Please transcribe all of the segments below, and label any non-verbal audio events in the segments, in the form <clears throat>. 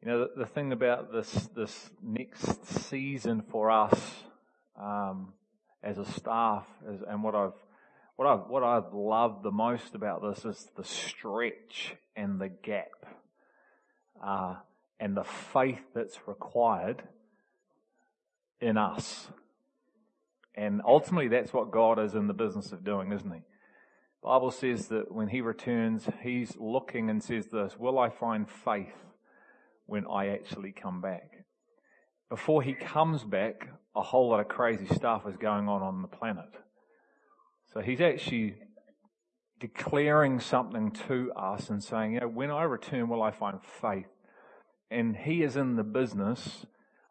You know, the, the thing about this, this next season for us, um, as a staff, is, and what I've, what I've, what I've loved the most about this is the stretch and the gap, uh, and the faith that's required in us. And ultimately that's what God is in the business of doing, isn't he? Bible says that when he returns, he's looking and says this, will I find faith when I actually come back? Before he comes back, a whole lot of crazy stuff is going on on the planet. So he's actually declaring something to us and saying, you know, when I return, will I find faith? And he is in the business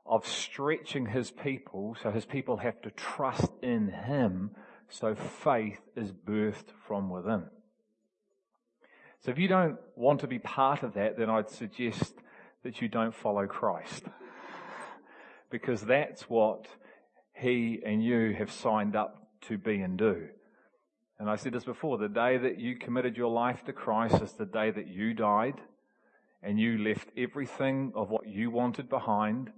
of stretching his people so his people have to trust in him so faith is birthed from within. So if you don't want to be part of that, then I'd suggest that you don't follow Christ. Because that's what he and you have signed up to be and do. And I said this before, the day that you committed your life to Christ is the day that you died and you left everything of what you wanted behind.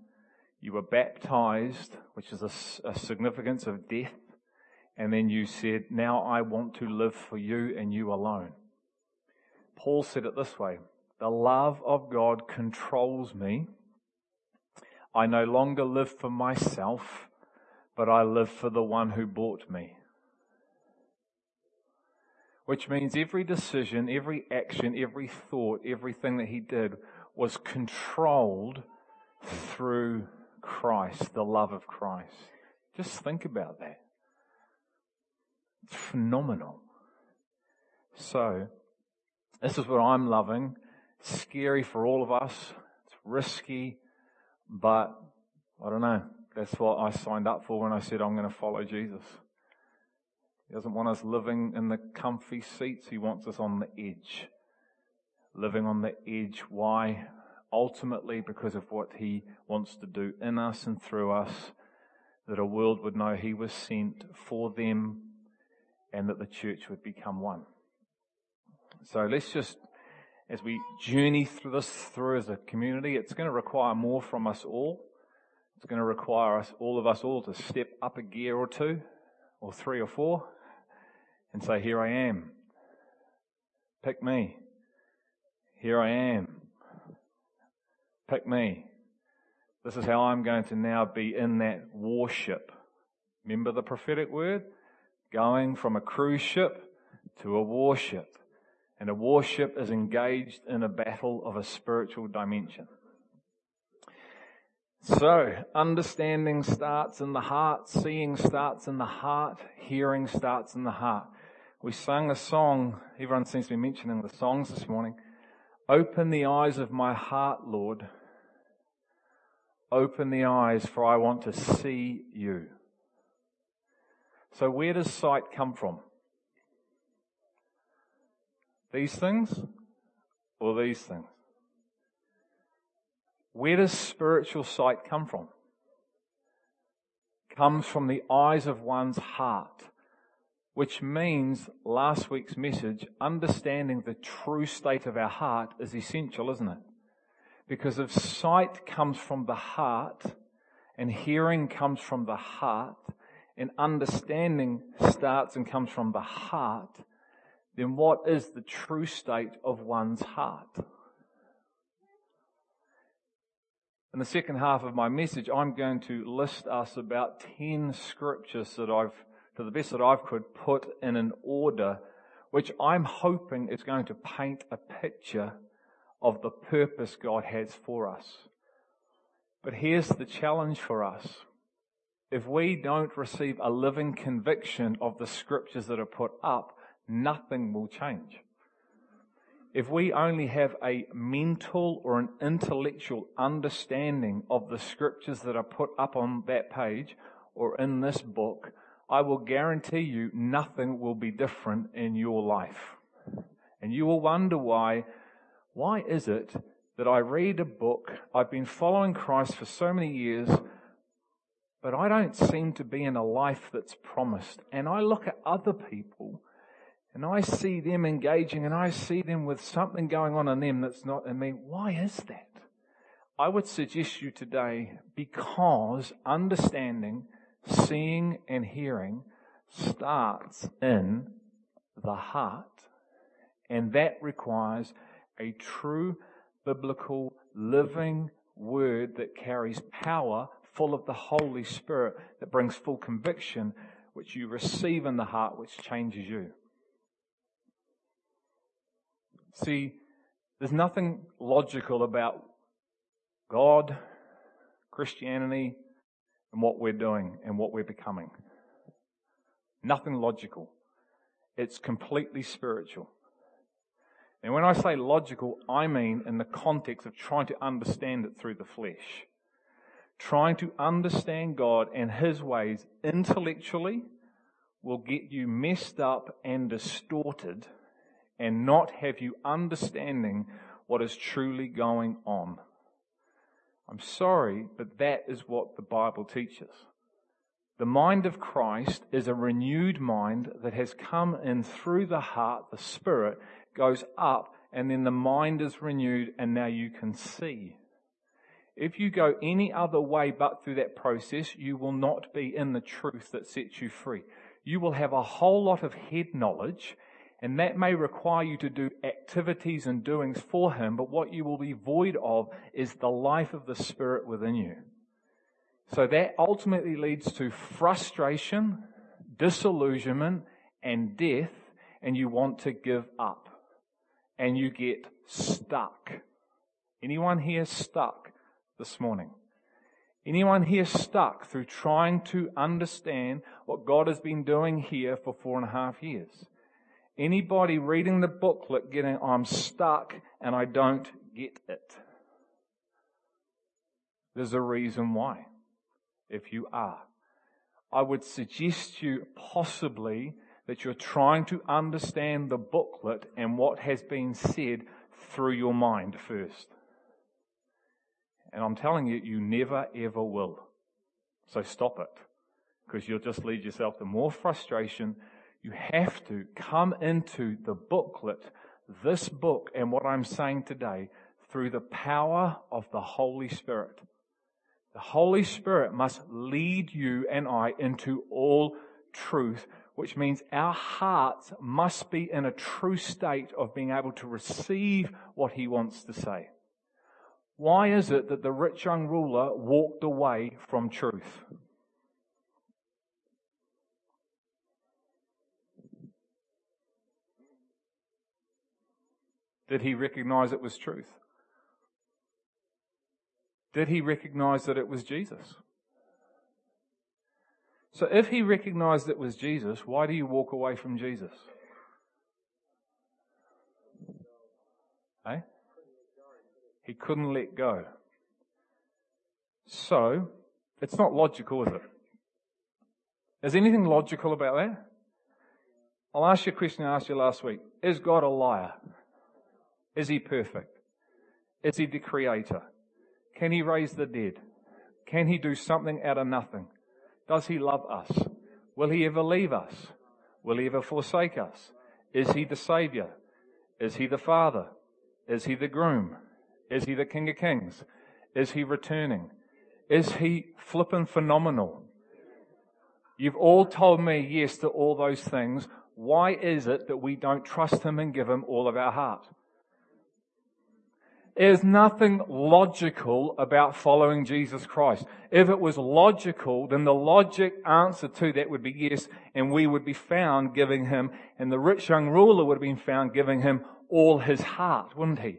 You were baptized, which is a, a significance of death. And then you said, now I want to live for you and you alone. Paul said it this way, the love of God controls me. I no longer live for myself, but I live for the one who bought me. Which means every decision, every action, every thought, everything that he did was controlled through Christ, the love of Christ. Just think about that. It's phenomenal. So, this is what I'm loving. Scary for all of us. It's risky, but I don't know. That's what I signed up for when I said I'm going to follow Jesus. He doesn't want us living in the comfy seats. He wants us on the edge. Living on the edge. Why? Ultimately because of what He wants to do in us and through us. That a world would know He was sent for them and that the church would become one. So let's just, as we journey through this through as a community, it's going to require more from us all. It's going to require us, all of us all to step up a gear or two, or three or four, and say, Here I am. Pick me. Here I am. Pick me. This is how I'm going to now be in that warship. Remember the prophetic word? Going from a cruise ship to a warship. And a warship is engaged in a battle of a spiritual dimension. So, understanding starts in the heart, seeing starts in the heart, hearing starts in the heart. We sang a song, everyone seems to be mentioning the songs this morning. Open the eyes of my heart, Lord. Open the eyes, for I want to see you. So where does sight come from? These things or these things? Where does spiritual sight come from? Comes from the eyes of one's heart which means last week's message, understanding the true state of our heart is essential, isn't it? Because if sight comes from the heart and hearing comes from the heart and understanding starts and comes from the heart, then what is the true state of one's heart? In the second half of my message, I'm going to list us about 10 scriptures that I've to the best that I've could put in an order which I'm hoping is going to paint a picture of the purpose God has for us. But here's the challenge for us. If we don't receive a living conviction of the scriptures that are put up, nothing will change. If we only have a mental or an intellectual understanding of the scriptures that are put up on that page or in this book, I will guarantee you nothing will be different in your life. And you will wonder why, why is it that I read a book, I've been following Christ for so many years, but I don't seem to be in a life that's promised. And I look at other people and I see them engaging and I see them with something going on in them that's not in me. Why is that? I would suggest you today because understanding, seeing and hearing starts in the heart and that requires a true biblical living word that carries power full of the Holy Spirit that brings full conviction which you receive in the heart which changes you. See, there's nothing logical about God, Christianity, and what we're doing and what we're becoming. Nothing logical. It's completely spiritual. And when I say logical, I mean in the context of trying to understand it through the flesh. Trying to understand God and His ways intellectually will get you messed up and distorted and not have you understanding what is truly going on. I'm sorry, but that is what the Bible teaches. The mind of Christ is a renewed mind that has come in through the heart, the Spirit goes up, and then the mind is renewed, and now you can see. If you go any other way but through that process, you will not be in the truth that sets you free. You will have a whole lot of head knowledge and that may require you to do activities and doings for Him, but what you will be void of is the life of the Spirit within you. So that ultimately leads to frustration, disillusionment, and death, and you want to give up. And you get stuck. Anyone here stuck this morning? Anyone here stuck through trying to understand what God has been doing here for four and a half years? Anybody reading the booklet getting, I'm stuck and I don't get it. There's a reason why. If you are, I would suggest you possibly that you're trying to understand the booklet and what has been said through your mind first. And I'm telling you, you never ever will. So stop it. Because you'll just lead yourself to more frustration you have to come into the booklet, this book, and what I'm saying today through the power of the Holy Spirit. The Holy Spirit must lead you and I into all truth, which means our hearts must be in a true state of being able to receive what He wants to say. Why is it that the rich young ruler walked away from truth? Did he recognize it was truth? Did he recognize that it was Jesus? So if he recognized it was Jesus, why do you walk away from Jesus? Eh? He couldn't let go. So, it's not logical, is it? Is anything logical about that? I'll ask you a question I asked you last week. Is God a liar? Is he perfect? Is he the creator? Can he raise the dead? Can he do something out of nothing? Does he love us? Will he ever leave us? Will he ever forsake us? Is he the savior? Is he the father? Is he the groom? Is he the king of kings? Is he returning? Is he flippin' phenomenal? You've all told me yes to all those things. Why is it that we don't trust him and give him all of our heart? There's nothing logical about following Jesus Christ. If it was logical, then the logic answer to that would be yes, and we would be found giving him, and the rich young ruler would have been found giving him all his heart, wouldn't he?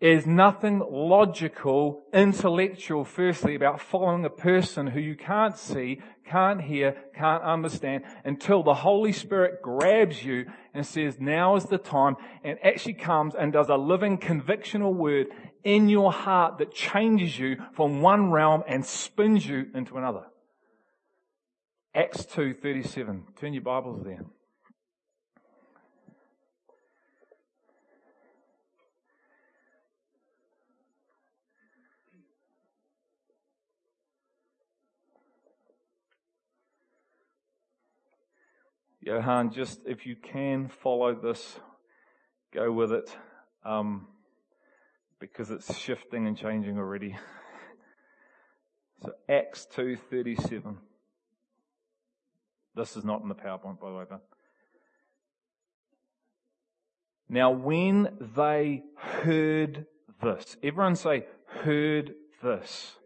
Is nothing logical, intellectual, firstly, about following a person who you can't see, can't hear, can't understand until the Holy Spirit grabs you and says, now is the time, and actually comes and does a living convictional word in your heart that changes you from one realm and spins you into another. Acts 2.37. Turn your Bibles there. Johan, just if you can follow this, go with it. Um, because it's shifting and changing already. <laughs> so Acts 2.37. This is not in the PowerPoint, by the way, but. Now when they heard this, everyone say, heard this.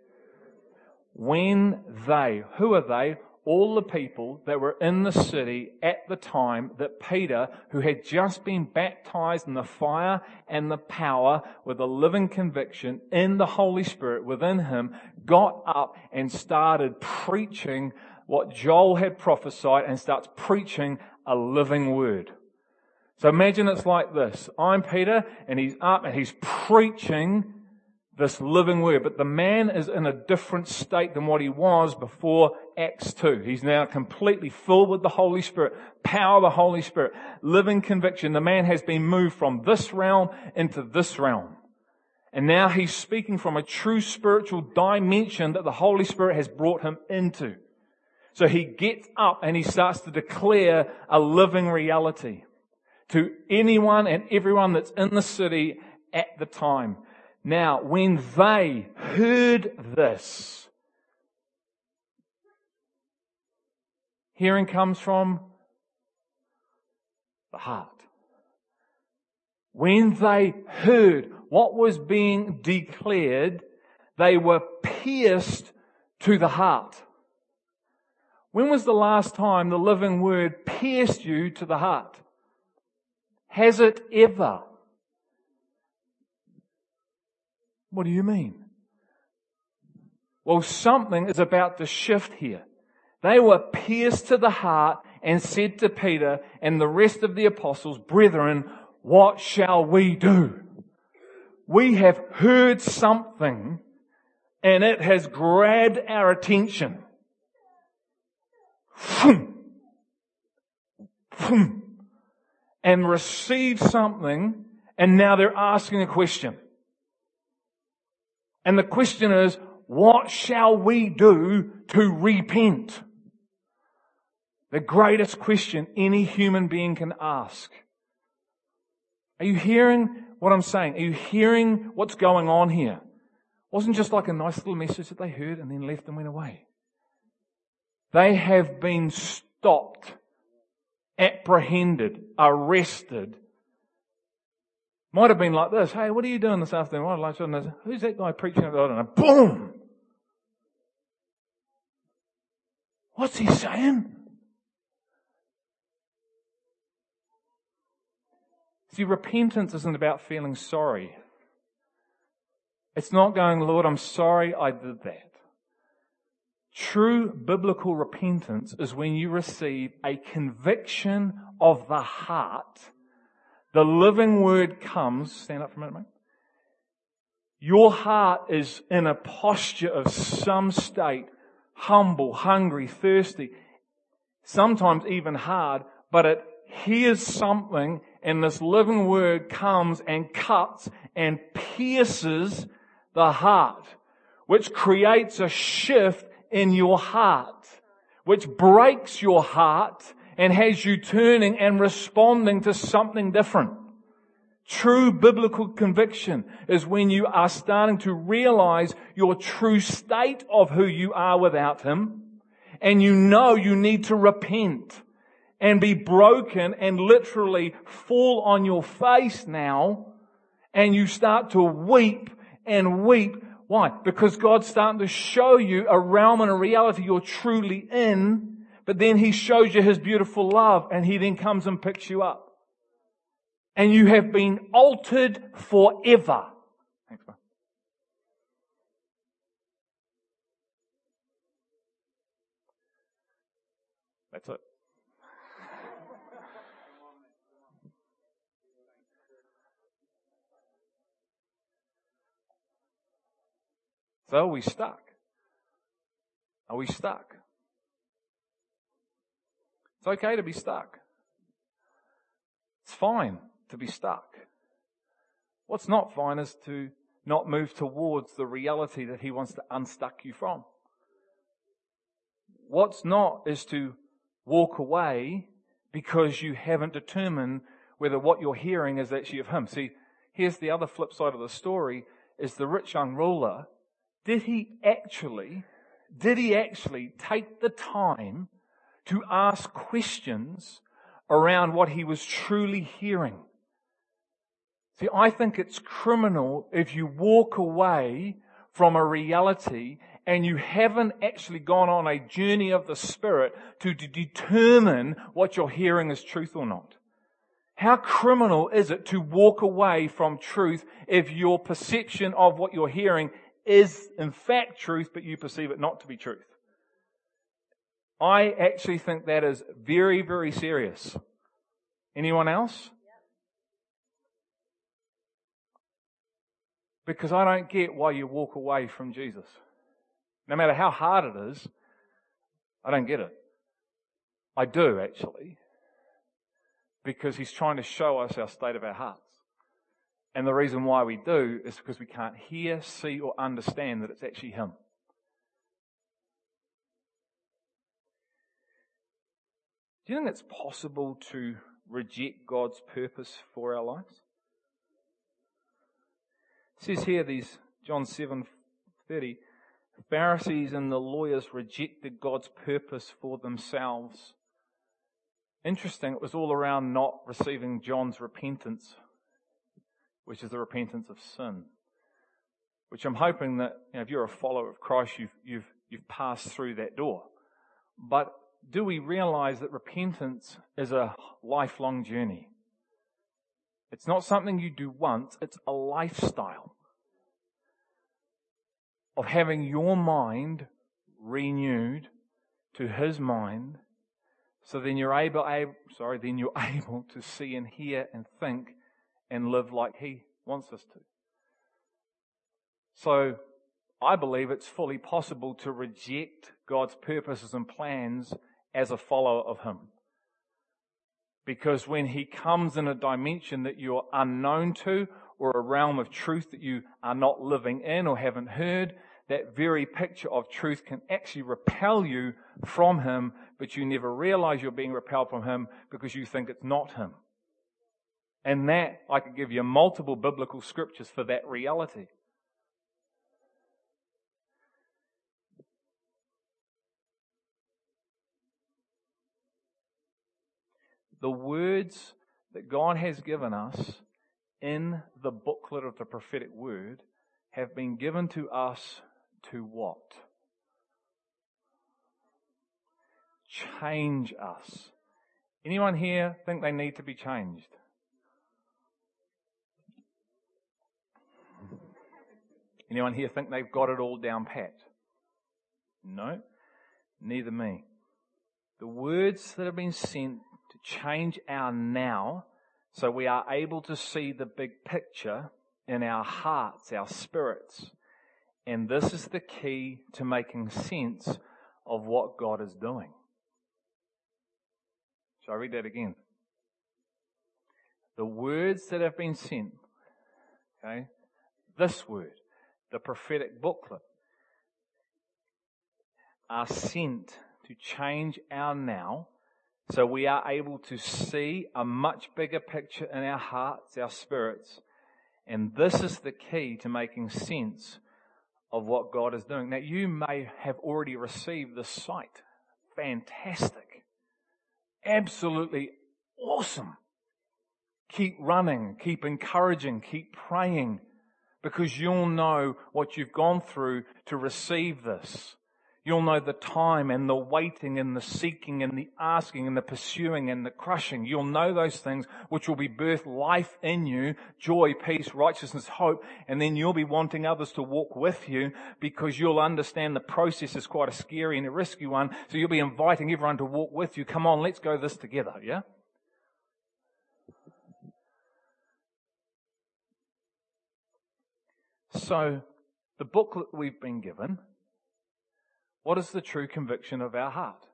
When they, who are they? All the people that were in the city at the time that Peter, who had just been baptized in the fire and the power with a living conviction in the Holy Spirit within him, got up and started preaching what Joel had prophesied and starts preaching a living word. So imagine it's like this. I'm Peter and he's up and he's preaching this living word. But the man is in a different state than what he was before Acts 2. He's now completely filled with the Holy Spirit, power of the Holy Spirit, living conviction. The man has been moved from this realm into this realm. And now he's speaking from a true spiritual dimension that the Holy Spirit has brought him into. So he gets up and he starts to declare a living reality to anyone and everyone that's in the city at the time. Now, when they heard this, hearing comes from the heart. When they heard what was being declared, they were pierced to the heart. When was the last time the living word pierced you to the heart? Has it ever? What do you mean? Well, something is about to shift here. They were pierced to the heart and said to Peter and the rest of the apostles, brethren, what shall we do? We have heard something and it has grabbed our attention. And received something and now they're asking a question. And the question is, what shall we do to repent? The greatest question any human being can ask. Are you hearing what I'm saying? Are you hearing what's going on here? Wasn't just like a nice little message that they heard and then left and went away. They have been stopped, apprehended, arrested, might have been like this. Hey, what are you doing this afternoon? What lunch? Who's that guy preaching? I don't know. Boom! What's he saying? See, repentance isn't about feeling sorry. It's not going, Lord, I'm sorry I did that. True biblical repentance is when you receive a conviction of the heart the living word comes, stand up for a minute, mate. Your heart is in a posture of some state, humble, hungry, thirsty, sometimes even hard, but it hears something and this living word comes and cuts and pierces the heart, which creates a shift in your heart, which breaks your heart and has you turning and responding to something different. True biblical conviction is when you are starting to realize your true state of who you are without Him and you know you need to repent and be broken and literally fall on your face now and you start to weep and weep. Why? Because God's starting to show you a realm and a reality you're truly in but then he shows you his beautiful love and he then comes and picks you up. And you have been altered forever. Thanks, man. That's it. So are we stuck? Are we stuck? It's okay to be stuck. It's fine to be stuck. What's not fine is to not move towards the reality that He wants to unstuck you from. What's not is to walk away because you haven't determined whether what you're hearing is actually of Him. See, here's the other flip side of the story is the rich young ruler. Did he actually, did he actually take the time to ask questions around what he was truly hearing? See, I think it's criminal if you walk away from a reality and you haven't actually gone on a journey of the Spirit to, determine what you're hearing is truth or not. How criminal is it to walk away from truth if your perception of what you're hearing is in fact truth, but you perceive it not to be truth? I actually think that is very, very serious. Anyone else? Because I don't get why you walk away from Jesus. No matter how hard it is, I don't get it. I do actually. Because he's trying to show us our state of our hearts. And the reason why we do is because we can't hear, see, or understand that it's actually him. Do you think it's possible to reject God's purpose for our lives? It says here, these John seven thirty Pharisees and the lawyers rejected God's purpose for themselves. Interesting, it was all around not receiving John's repentance, which is the repentance of sin. Which I'm hoping that you know, if you're a follower of Christ, you've, you've, you've passed through that door. But do we realize that repentance is a lifelong journey? It's not something you do once, it's a lifestyle of having your mind renewed to his mind so then you're able, able sorry then you're <laughs> able to see and hear and think and live like he wants us to so i believe it's fully possible to reject god's purposes and plans as a follower of him because when he comes in a dimension that you're unknown to or a realm of truth that you are not living in or haven't heard, that very picture of truth can actually repel you from him, but you never realize you're being repelled from him because you think it's not him. And that, I could give you multiple biblical scriptures for that reality. The words that God has given us in the booklet of the prophetic word have been given to us to what? Change us. Anyone here think they need to be changed? Anyone here think they've got it all down pat? No, neither me. The words that have been sent change our now so we are able to see the big picture in our hearts, our spirits. And this is the key to making sense of what God is doing. Shall I read that again? The words that have been sent, okay, this word, the prophetic booklet, are sent to change our now so we are able to see a much bigger picture in our hearts, our spirits. And this is the key to making sense of what God is doing. Now you may have already received the sight. Fantastic. Absolutely awesome. Keep running, keep encouraging, keep praying because you'll know what you've gone through to receive this. You'll know the time and the waiting and the seeking and the asking and the pursuing and the crushing. You'll know those things which will be birth life in you, joy, peace, righteousness, hope, and then you'll be wanting others to walk with you because you'll understand the process is quite a scary and a risky one. So you'll be inviting everyone to walk with you. Come on, let's go this together, yeah? So, the booklet we've been given what is the true conviction of our heart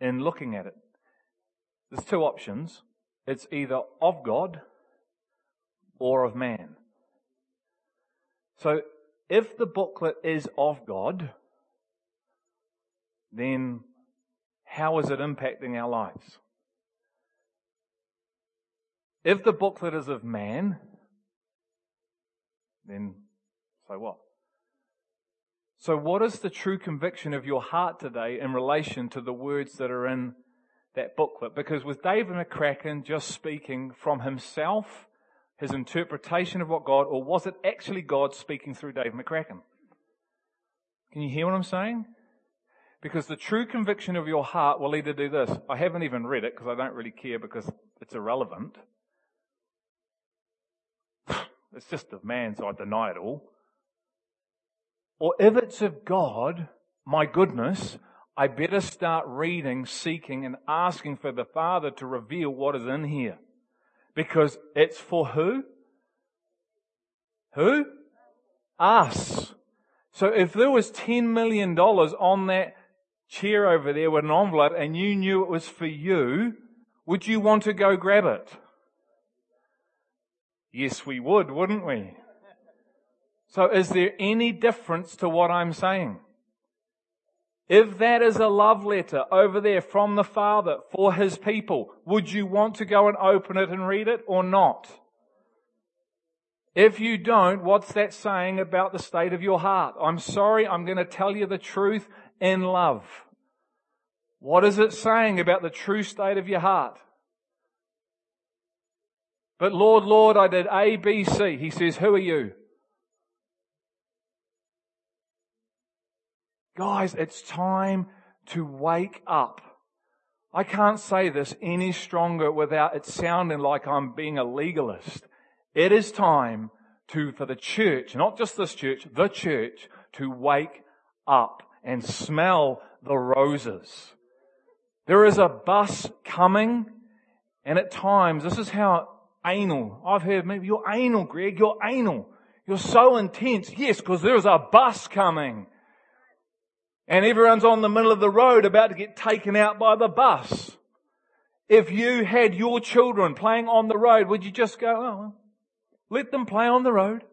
in looking at it? There's two options. It's either of God or of man. So if the booklet is of God, then how is it impacting our lives? If the booklet is of man, then so what? So what is the true conviction of your heart today in relation to the words that are in that booklet? Because with David McCracken just speaking from himself, his interpretation of what God, or was it actually God speaking through David McCracken? Can you hear what I'm saying? Because the true conviction of your heart will either do this. I haven't even read it because I don't really care because it's irrelevant. <sighs> It's just of man, so I deny it all. Or if it's of God, my goodness, I better start reading, seeking, and asking for the Father to reveal what is in here. Because it's for who? Who? Us. So if there was $10 million on that chair over there with an envelope and you knew it was for you, would you want to go grab it? Yes, we would, wouldn't we? So is there any difference to what I'm saying? If that is a love letter over there from the Father for His people, would you want to go and open it and read it or not? If you don't, what's that saying about the state of your heart? I'm sorry, I'm going to tell you the truth in love. What is it saying about the true state of your heart? But Lord, Lord, I did A, B, C. He says, who are you? Guys, it's time to wake up. I can't say this any stronger without it sounding like I'm being a legalist. It is time to, for the church, not just this church, the church, to wake up and smell the roses. There is a bus coming, and at times, this is how anal, I've heard maybe you're anal, Greg, you're anal. You're so intense. Yes, because there's a bus coming. And everyone's on the middle of the road about to get taken out by the bus. If you had your children playing on the road, would you just go, oh, let them play on the road?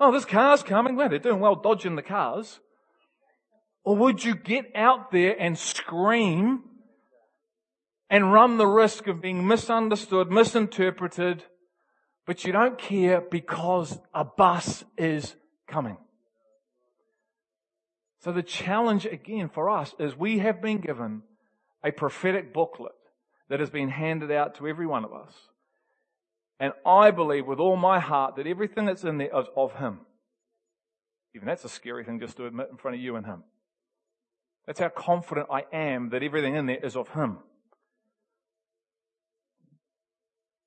Oh, this car's coming. Well, they're doing well dodging the cars. Or would you get out there and scream and run the risk of being misunderstood, misinterpreted, but you don't care because a bus is coming? So the challenge again for us is we have been given a prophetic booklet that has been handed out to every one of us. And I believe with all my heart that everything that's in there is of Him. Even that's a scary thing just to admit in front of you and Him. That's how confident I am that everything in there is of Him.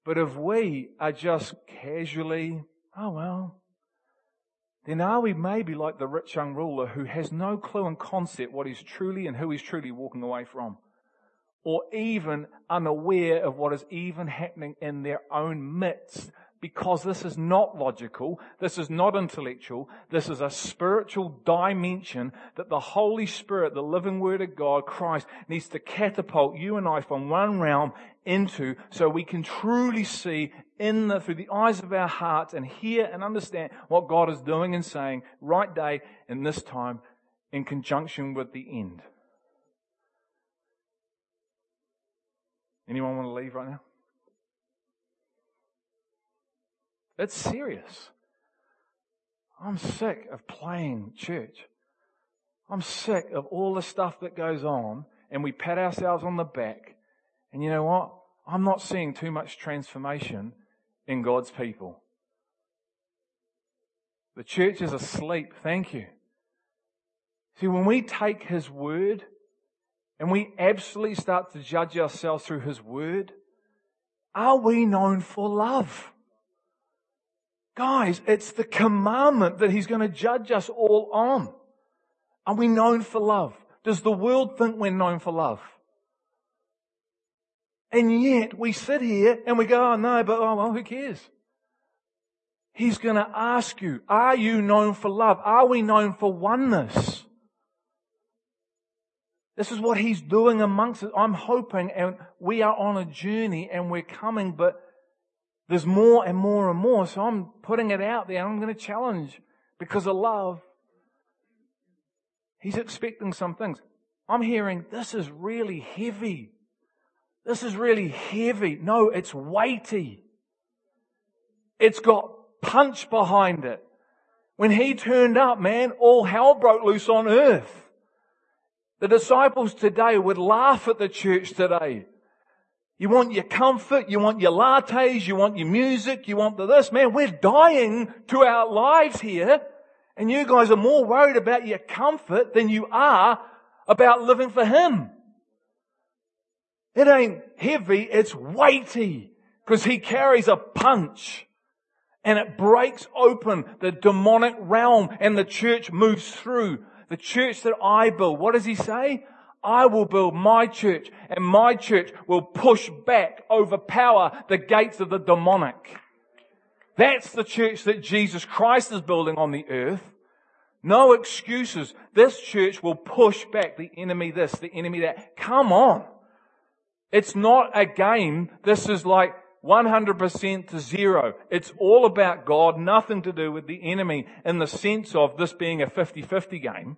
But if we are just casually, oh well, then are we maybe like the rich young ruler who has no clue and concept what he's truly and who he's truly walking away from? Or even unaware of what is even happening in their own midst because this is not logical, this is not intellectual, this is a spiritual dimension that the Holy Spirit, the living Word of God, Christ, needs to catapult you and I from one realm into so we can truly see in the, through the eyes of our hearts and hear and understand what God is doing and saying right day in this time in conjunction with the end. Anyone want to leave right now? It's serious. I'm sick of playing church. I'm sick of all the stuff that goes on and we pat ourselves on the back. And you know what? I'm not seeing too much transformation in God's people. The church is asleep. Thank you. See, when we take His word and we absolutely start to judge ourselves through His word, are we known for love? Guys, it's the commandment that He's going to judge us all on. Are we known for love? Does the world think we're known for love? And yet we sit here and we go, oh no, but oh well, who cares? He's going to ask you, are you known for love? Are we known for oneness? This is what he's doing amongst us. I'm hoping and we are on a journey and we're coming, but there's more and more and more. So I'm putting it out there. I'm going to challenge because of love. He's expecting some things. I'm hearing this is really heavy. This is really heavy. No, it's weighty. It's got punch behind it. When he turned up, man, all hell broke loose on earth. The disciples today would laugh at the church today. You want your comfort, you want your lattes, you want your music, you want the this. Man, we're dying to our lives here. And you guys are more worried about your comfort than you are about living for Him. It ain't heavy, it's weighty. Because He carries a punch. And it breaks open the demonic realm and the church moves through. The church that I build, what does He say? I will build my church and my church will push back, overpower the gates of the demonic. That's the church that Jesus Christ is building on the earth. No excuses. This church will push back the enemy this, the enemy that. Come on. It's not a game. This is like 100% to zero. It's all about God, nothing to do with the enemy in the sense of this being a 50-50 game.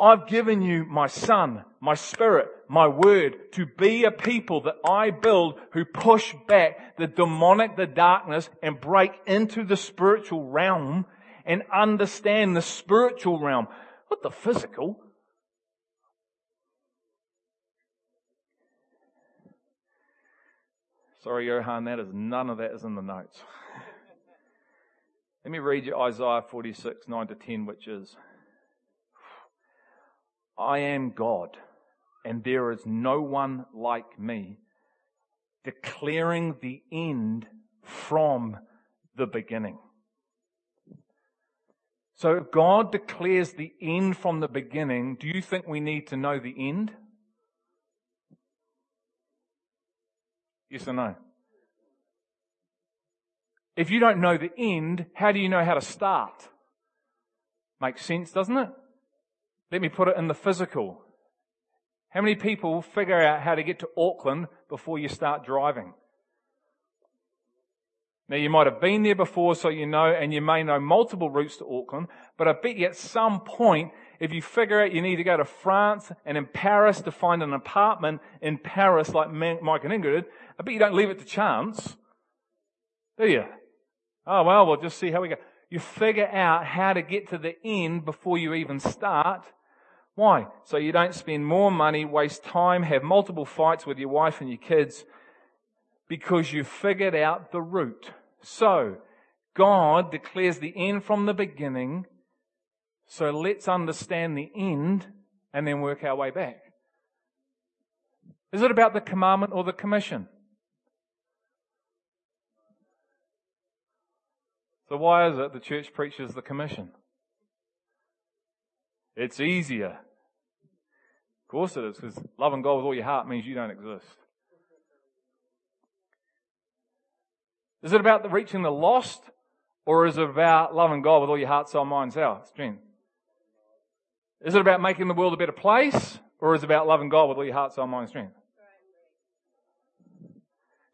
I've given you my son, my spirit, my word to be a people that I build who push back the demonic, the darkness and break into the spiritual realm and understand the spiritual realm. What the physical? Sorry, Johan, that is none of that is in the notes. Let me read you Isaiah 46, 9 to 10, which is, I am God, and there is no one like me, declaring the end from the beginning. So if God declares the end from the beginning, do you think we need to know the end? Yes or no? If you don't know the end, how do you know how to start? Makes sense, doesn't it? Let me put it in the physical. How many people figure out how to get to Auckland before you start driving? Now you might have been there before, so you know, and you may know multiple routes to Auckland, but I bet you at some point, if you figure out you need to go to France and in Paris to find an apartment in Paris like Mike and Ingrid, I bet you don't leave it to chance. Do you? Oh well, we'll just see how we go. You figure out how to get to the end before you even start. Why? So you don't spend more money, waste time, have multiple fights with your wife and your kids because you figured out the route. So, God declares the end from the beginning. So let's understand the end and then work our way back. Is it about the commandment or the commission? So why is it the church preaches the commission? It's easier. Of course it is, because loving God with all your heart means you don't exist. Is it about the reaching the lost, or is it about loving God with all your heart, soul, mind, soul, strength? Is it about making the world a better place, or is it about loving God with all your heart, soul, mind, strength?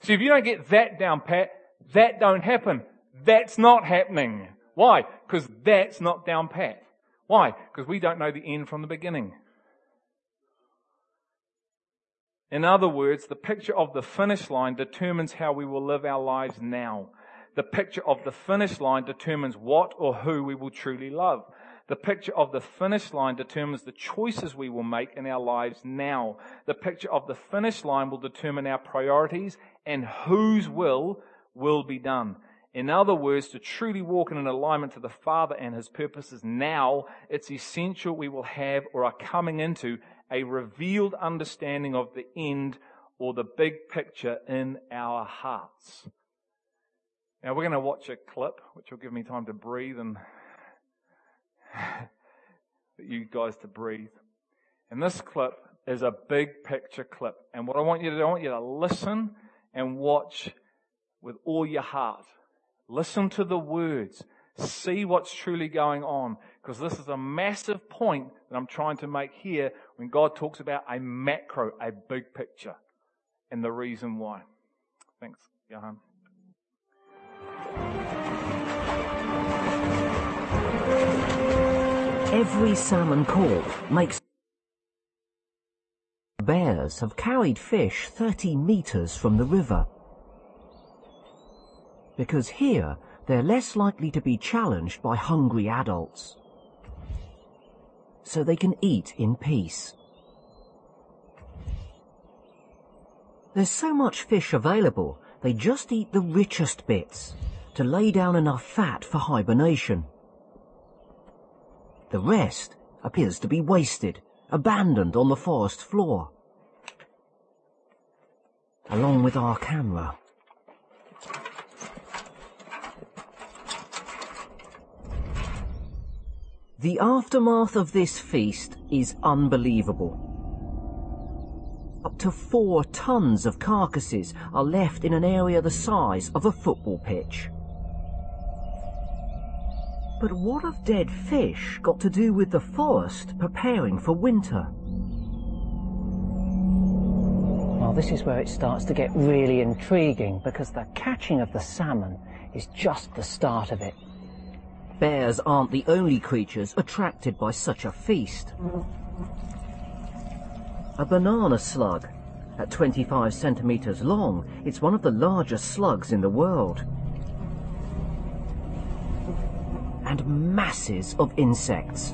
See, if you don't get that down pat, that don't happen. That's not happening. Why? Because that's not down pat. Why? Because we don't know the end from the beginning. In other words, the picture of the finish line determines how we will live our lives now. The picture of the finish line determines what or who we will truly love. The picture of the finish line determines the choices we will make in our lives now. The picture of the finish line will determine our priorities and whose will will be done. In other words, to truly walk in an alignment to the Father and His purposes now, it's essential we will have or are coming into a revealed understanding of the end or the big picture in our hearts. Now we're going to watch a clip, which will give me time to breathe and <laughs> you guys to breathe. And this clip is a big picture clip. And what I want you to do, I want you to listen and watch with all your heart. Listen to the words. See what's truly going on. Because this is a massive point that I'm trying to make here when God talks about a macro, a big picture, and the reason why. Thanks, Johan. Every salmon call makes bears have carried fish 30 metres from the river. Because here, they're less likely to be challenged by hungry adults. So they can eat in peace. There's so much fish available, they just eat the richest bits to lay down enough fat for hibernation. The rest appears to be wasted, abandoned on the forest floor. Along with our camera. The aftermath of this feast is unbelievable. Up to four tons of carcasses are left in an area the size of a football pitch. But what have dead fish got to do with the forest preparing for winter? Well, this is where it starts to get really intriguing because the catching of the salmon is just the start of it. Bears aren't the only creatures attracted by such a feast a banana slug. At 25 centimetres long, it's one of the largest slugs in the world. And masses of insects.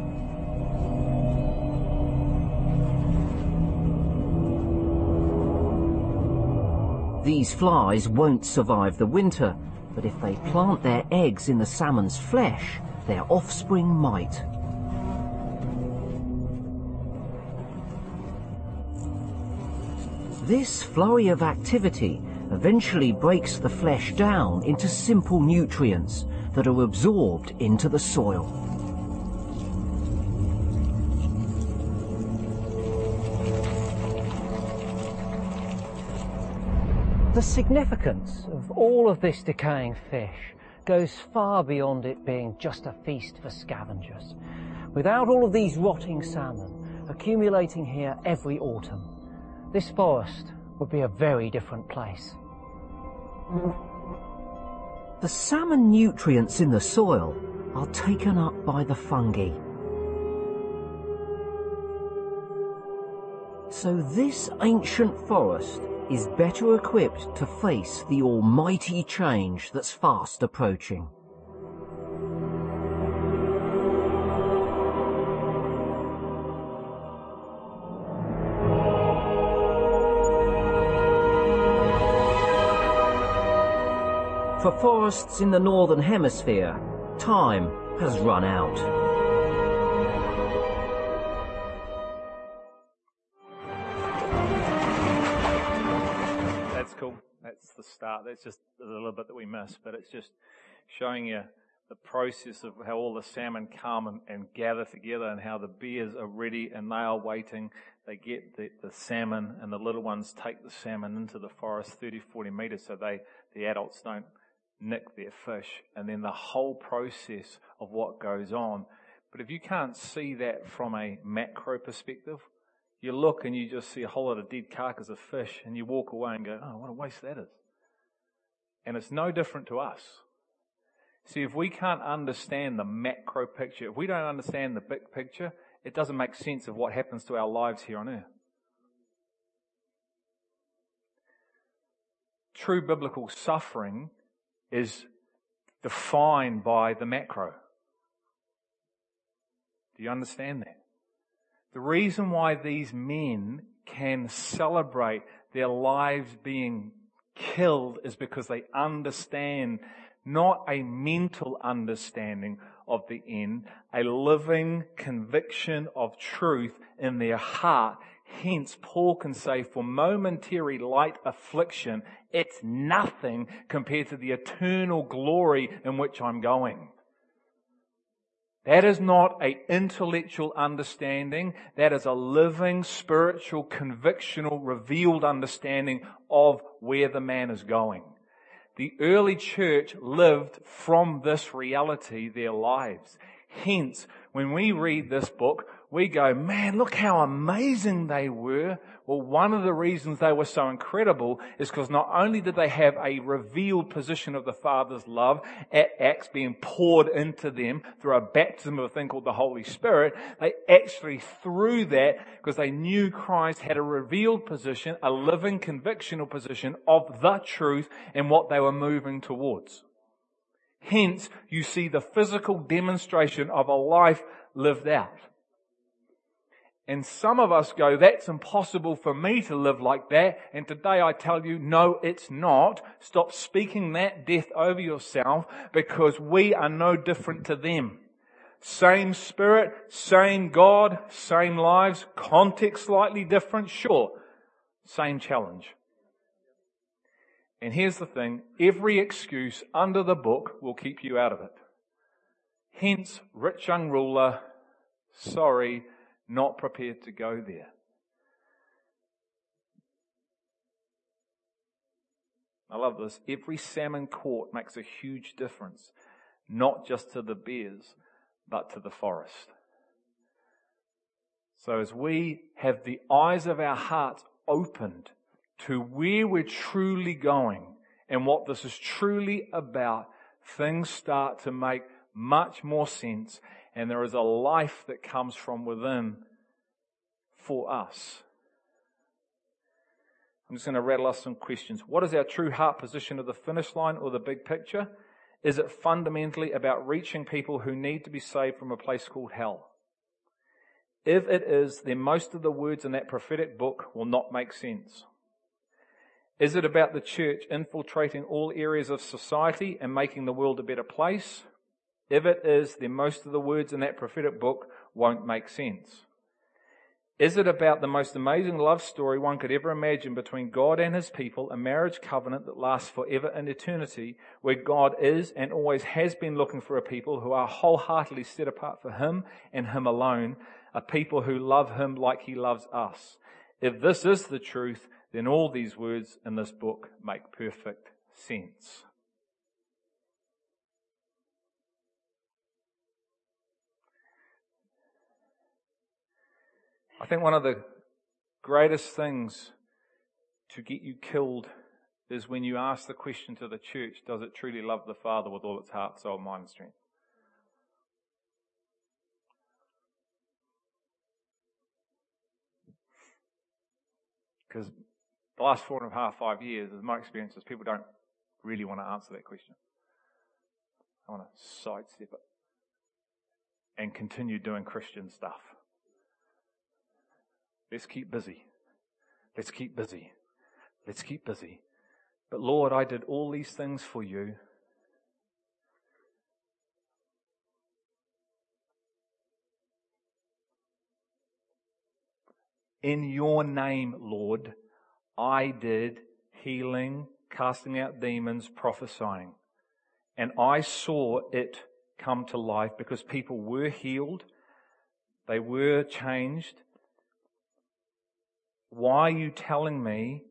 These flies won't survive the winter, but if they plant their eggs in the salmon's flesh, their offspring might. This flurry of activity eventually breaks the flesh down into simple nutrients that are absorbed into the soil. The significance of all of this decaying fish goes far beyond it being just a feast for scavengers. Without all of these rotting salmon accumulating here every autumn, this forest would be a very different place. The salmon nutrients in the soil are taken up by the fungi. So this ancient forest is better equipped to face the almighty change that's fast approaching. For forests in the Northern Hemisphere, time has run out. That's just a little bit that we miss, but it's just showing you the process of how all the salmon come and, and gather together and how the bears are ready and they are waiting. They get the, the salmon and the little ones take the salmon into the forest 30, 40 meters so they, the adults don't nick their fish and then the whole process of what goes on. But if you can't see that from a macro perspective, you look and you just see a whole lot of dead carcass of fish and you walk away and go, oh, what a waste that is. And it's no different to us. See, if we can't understand the macro picture, if we don't understand the big picture, it doesn't make sense of what happens to our lives here on earth. True biblical suffering is defined by the macro. Do you understand that? The reason why these men can celebrate their lives being killed is because they understand not a mental understanding of the end, a living conviction of truth in their heart Hence, Paul can say, for momentary light affliction, it's nothing compared to the eternal glory in which I'm going. That is not a intellectual understanding. That is a living, spiritual, convictional, revealed understanding of where the man is going. The early church lived from this reality their lives. Hence, when we read this book, we go, man, look how amazing they were. Well, one of the reasons they were so incredible is because not only did they have a revealed position of the Father's love at Acts being poured into them through a baptism of a thing called the Holy Spirit, they actually through that, because they knew Christ had a revealed position, a living convictional position of the truth and what they were moving towards. Hence, you see the physical demonstration of a life lived out. And some of us go, that's impossible for me to live like that. And today I tell you, no, it's not. Stop speaking that death over yourself because we are no different to them. Same spirit, same God, same lives, context slightly different, sure. Same challenge. And here's the thing, every excuse under the book will keep you out of it. Hence, rich young ruler, sorry, not prepared to go there. I love this. Every salmon caught makes a huge difference, not just to the bears, but to the forest. So as we have the eyes of our hearts opened to where we're truly going and what this is truly about, things start to make much more sense and there is a life that comes from within for us. I'm just going to rattle off some questions. What is our true heart position of the finish line or the big picture? Is it fundamentally about reaching people who need to be saved from a place called hell? If it is, then most of the words in that prophetic book will not make sense. Is it about the church infiltrating all areas of society and making the world a better place? If it is, then most of the words in that prophetic book won't make sense. Is it about the most amazing love story one could ever imagine between God and his people, a marriage covenant that lasts forever in eternity, where God is and always has been looking for a people who are wholeheartedly set apart for him and him alone, a people who love him like he loves us? If this is the truth, then all these words in this book make perfect sense. I think one of the greatest things to get you killed is when you ask the question to the church, does it truly love the Father with all its heart, soul, mind, and strength? Because the last four and a half, five years, as my experience is, people don't really want to answer that question. I want to sidestep it and continue doing Christian stuff. Let's keep busy. Let's keep busy. Let's keep busy. But Lord, I did all these things for you. In your name, Lord, I did healing, casting out demons, prophesying. And I saw it come to life because people were healed. They were changed. Why are you telling me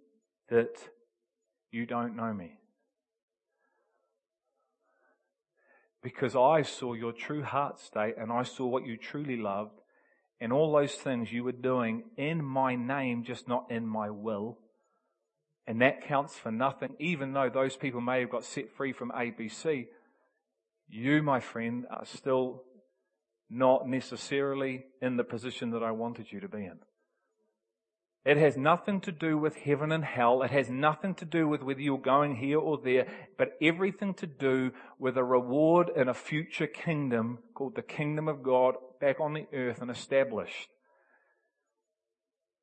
that you don't know me? Because I saw your true heart state and I saw what you truly loved and all those things you were doing in my name, just not in my will. And that counts for nothing, even though those people may have got set free from ABC. You, my friend, are still not necessarily in the position that I wanted you to be in. It has nothing to do with heaven and hell. It has nothing to do with whether you're going here or there, but everything to do with a reward in a future kingdom called the kingdom of God back on the earth and established.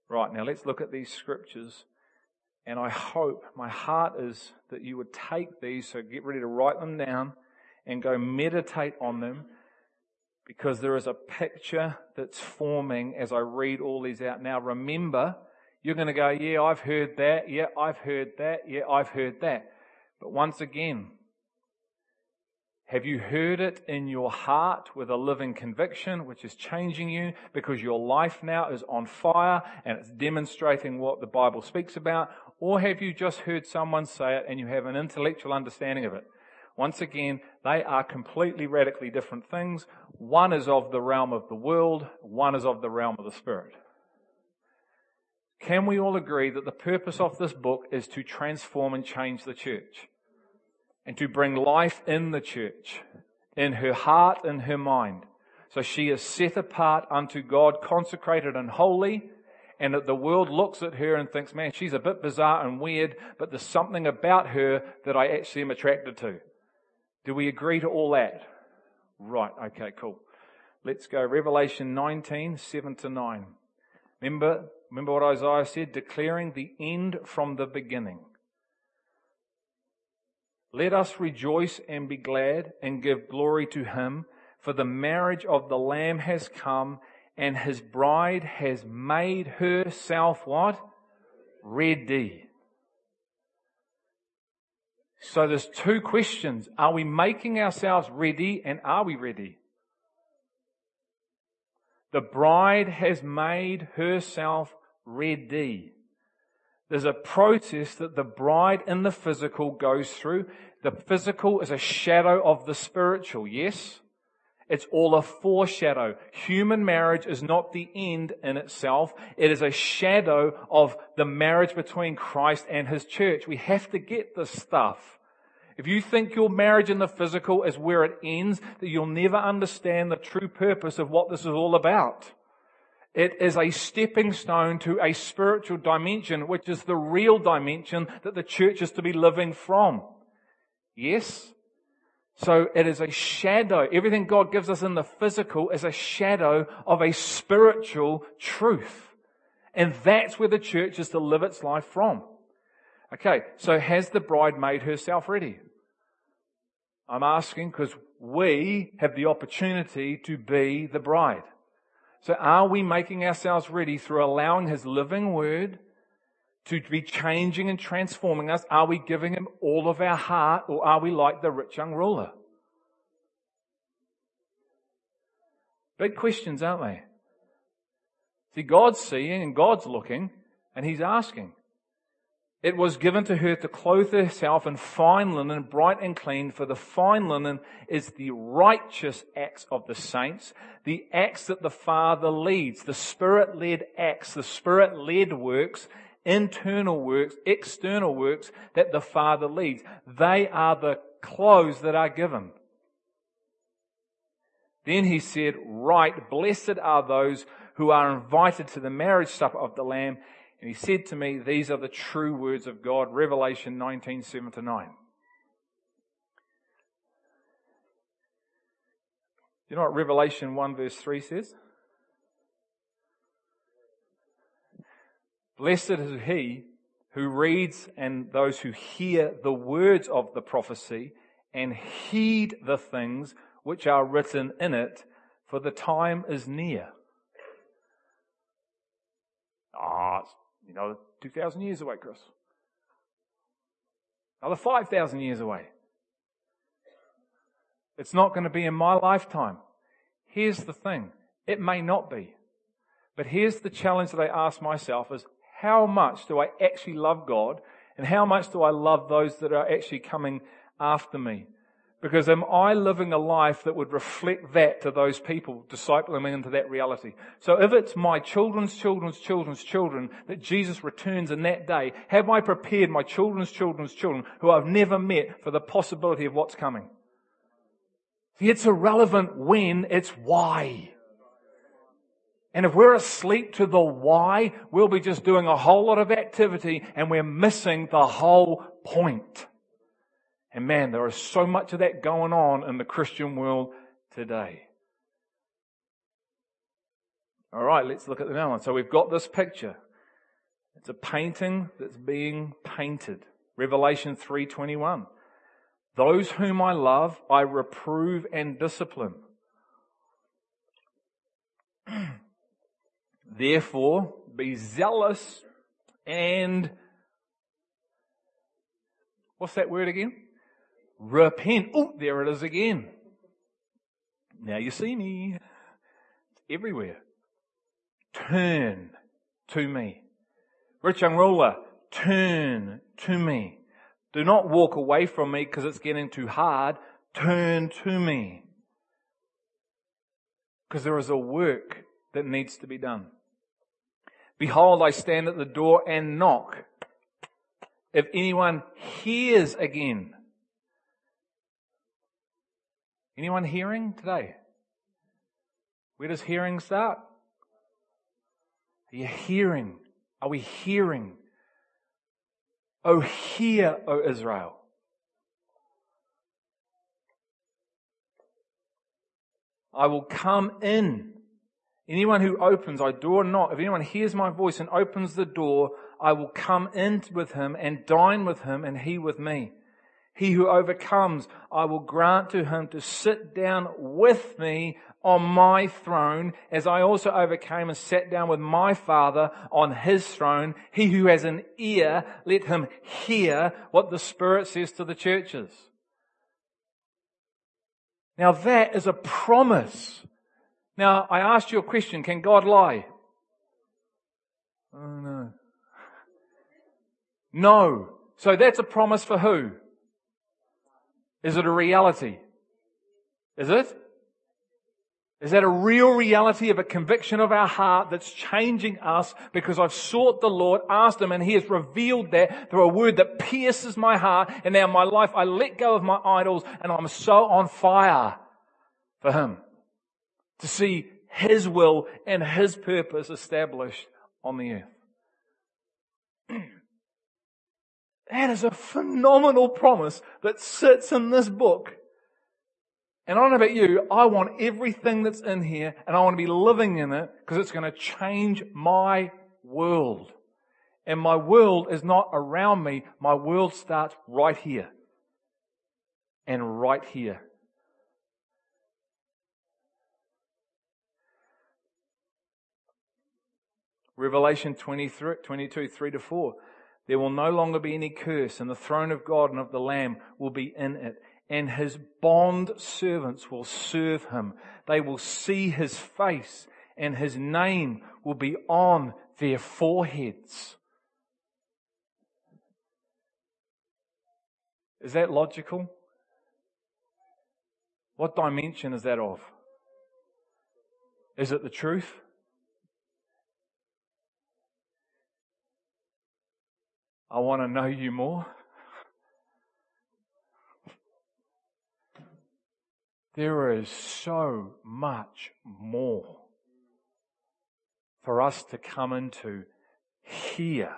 Right, now let's look at these scriptures. And I hope, my heart is that you would take these, so get ready to write them down and go meditate on them because there is a picture that's forming as I read all these out. Now remember, you're going to go, yeah, I've heard that. Yeah, I've heard that. Yeah, I've heard that. But once again, have you heard it in your heart with a living conviction, which is changing you because your life now is on fire and it's demonstrating what the Bible speaks about? Or have you just heard someone say it and you have an intellectual understanding of it? Once again, they are completely radically different things. One is of the realm of the world, one is of the realm of the spirit. Can we all agree that the purpose of this book is to transform and change the church? And to bring life in the church, in her heart, in her mind. So she is set apart unto God, consecrated and holy, and that the world looks at her and thinks, man, she's a bit bizarre and weird, but there's something about her that I actually am attracted to. Do we agree to all that? Right, okay, cool. Let's go. Revelation 19, 7 to 9. Remember, remember what Isaiah said? Declaring the end from the beginning. Let us rejoice and be glad and give glory to him, for the marriage of the Lamb has come, and his bride has made herself what? Ready. So there's two questions. Are we making ourselves ready and are we ready? The bride has made herself ready. There's a process that the bride in the physical goes through. The physical is a shadow of the spiritual, yes? It's all a foreshadow. Human marriage is not the end in itself. It is a shadow of the marriage between Christ and His church. We have to get this stuff. If you think your marriage in the physical is where it ends, that you'll never understand the true purpose of what this is all about. It is a stepping stone to a spiritual dimension, which is the real dimension that the church is to be living from. Yes? So it is a shadow. Everything God gives us in the physical is a shadow of a spiritual truth. And that's where the church is to live its life from. Okay, so has the bride made herself ready? I'm asking because we have the opportunity to be the bride. So are we making ourselves ready through allowing His living word to be changing and transforming us? Are we giving Him all of our heart or are we like the rich young ruler? Big questions, aren't they? See, God's seeing and God's looking and He's asking. It was given to her to clothe herself in fine linen, bright and clean, for the fine linen is the righteous acts of the saints, the acts that the Father leads, the Spirit-led acts, the Spirit-led works, internal works, external works that the Father leads. They are the clothes that are given. Then he said, right, blessed are those who are invited to the marriage supper of the Lamb. And he said to me, These are the true words of God. Revelation 19, 7 to 9. You know what Revelation 1 verse 3 says? Blessed is he who reads and those who hear the words of the prophecy and heed the things which are written in it, for the time is near. Ah, oh, you know, 2,000 years away, Chris. Another 5,000 years away. It's not going to be in my lifetime. Here's the thing. It may not be. But here's the challenge that I ask myself is how much do I actually love God and how much do I love those that are actually coming after me? Because am I living a life that would reflect that to those people, discipling them into that reality? So if it's my children's children's children's children that Jesus returns in that day, have I prepared my children's children's children who I've never met for the possibility of what's coming? It's irrelevant when, it's why. And if we're asleep to the why, we'll be just doing a whole lot of activity and we're missing the whole point. And man, there is so much of that going on in the Christian world today. All right, let's look at the one. So we've got this picture. It's a painting that's being painted. Revelation 3:21. Those whom I love, I reprove and discipline. <clears throat> Therefore, be zealous and what's that word again? Repent. Oh, there it is again. Now you see me. It's everywhere. Turn to me. Rich young ruler, turn to me. Do not walk away from me because it's getting too hard. Turn to me. Because there is a work that needs to be done. Behold, I stand at the door and knock. If anyone hears again. Anyone hearing today? Where does hearing start? Are you hearing? Are we hearing? Oh, hear, O Israel. I will come in. Anyone who opens, I door not. If anyone hears my voice and opens the door, I will come in with him and dine with him and he with me. He who overcomes, I will grant to him to sit down with me on my throne, as I also overcame and sat down with my Father on his throne. He who has an ear, let him hear what the Spirit says to the churches. Now that is a promise. Now I asked you a question, can God lie? Oh no. No. So that's a promise for who? Is it a reality? Is it? Is that a real reality of a conviction of our heart that's changing us because I've sought the Lord, asked Him, and He has revealed that through a word that pierces my heart, and now my life I let go of my idols and I'm so on fire for Him to see His will and His purpose established on the earth. <clears throat> that is a phenomenal promise that sits in this book and I don't know about you, I want everything that's in here and I want to be living in it because it's going to change my world. And my world is not around me. My world starts right here. And right here. Revelation 23, 22, 3 to 4. There will no longer be any curse, and the throne of God and of the Lamb will be in it and his bond servants will serve him. They will see his face and his name will be on their foreheads. Is that logical? What dimension is that of? Is it the truth? I want to know you more. There is so much more for us to come into here,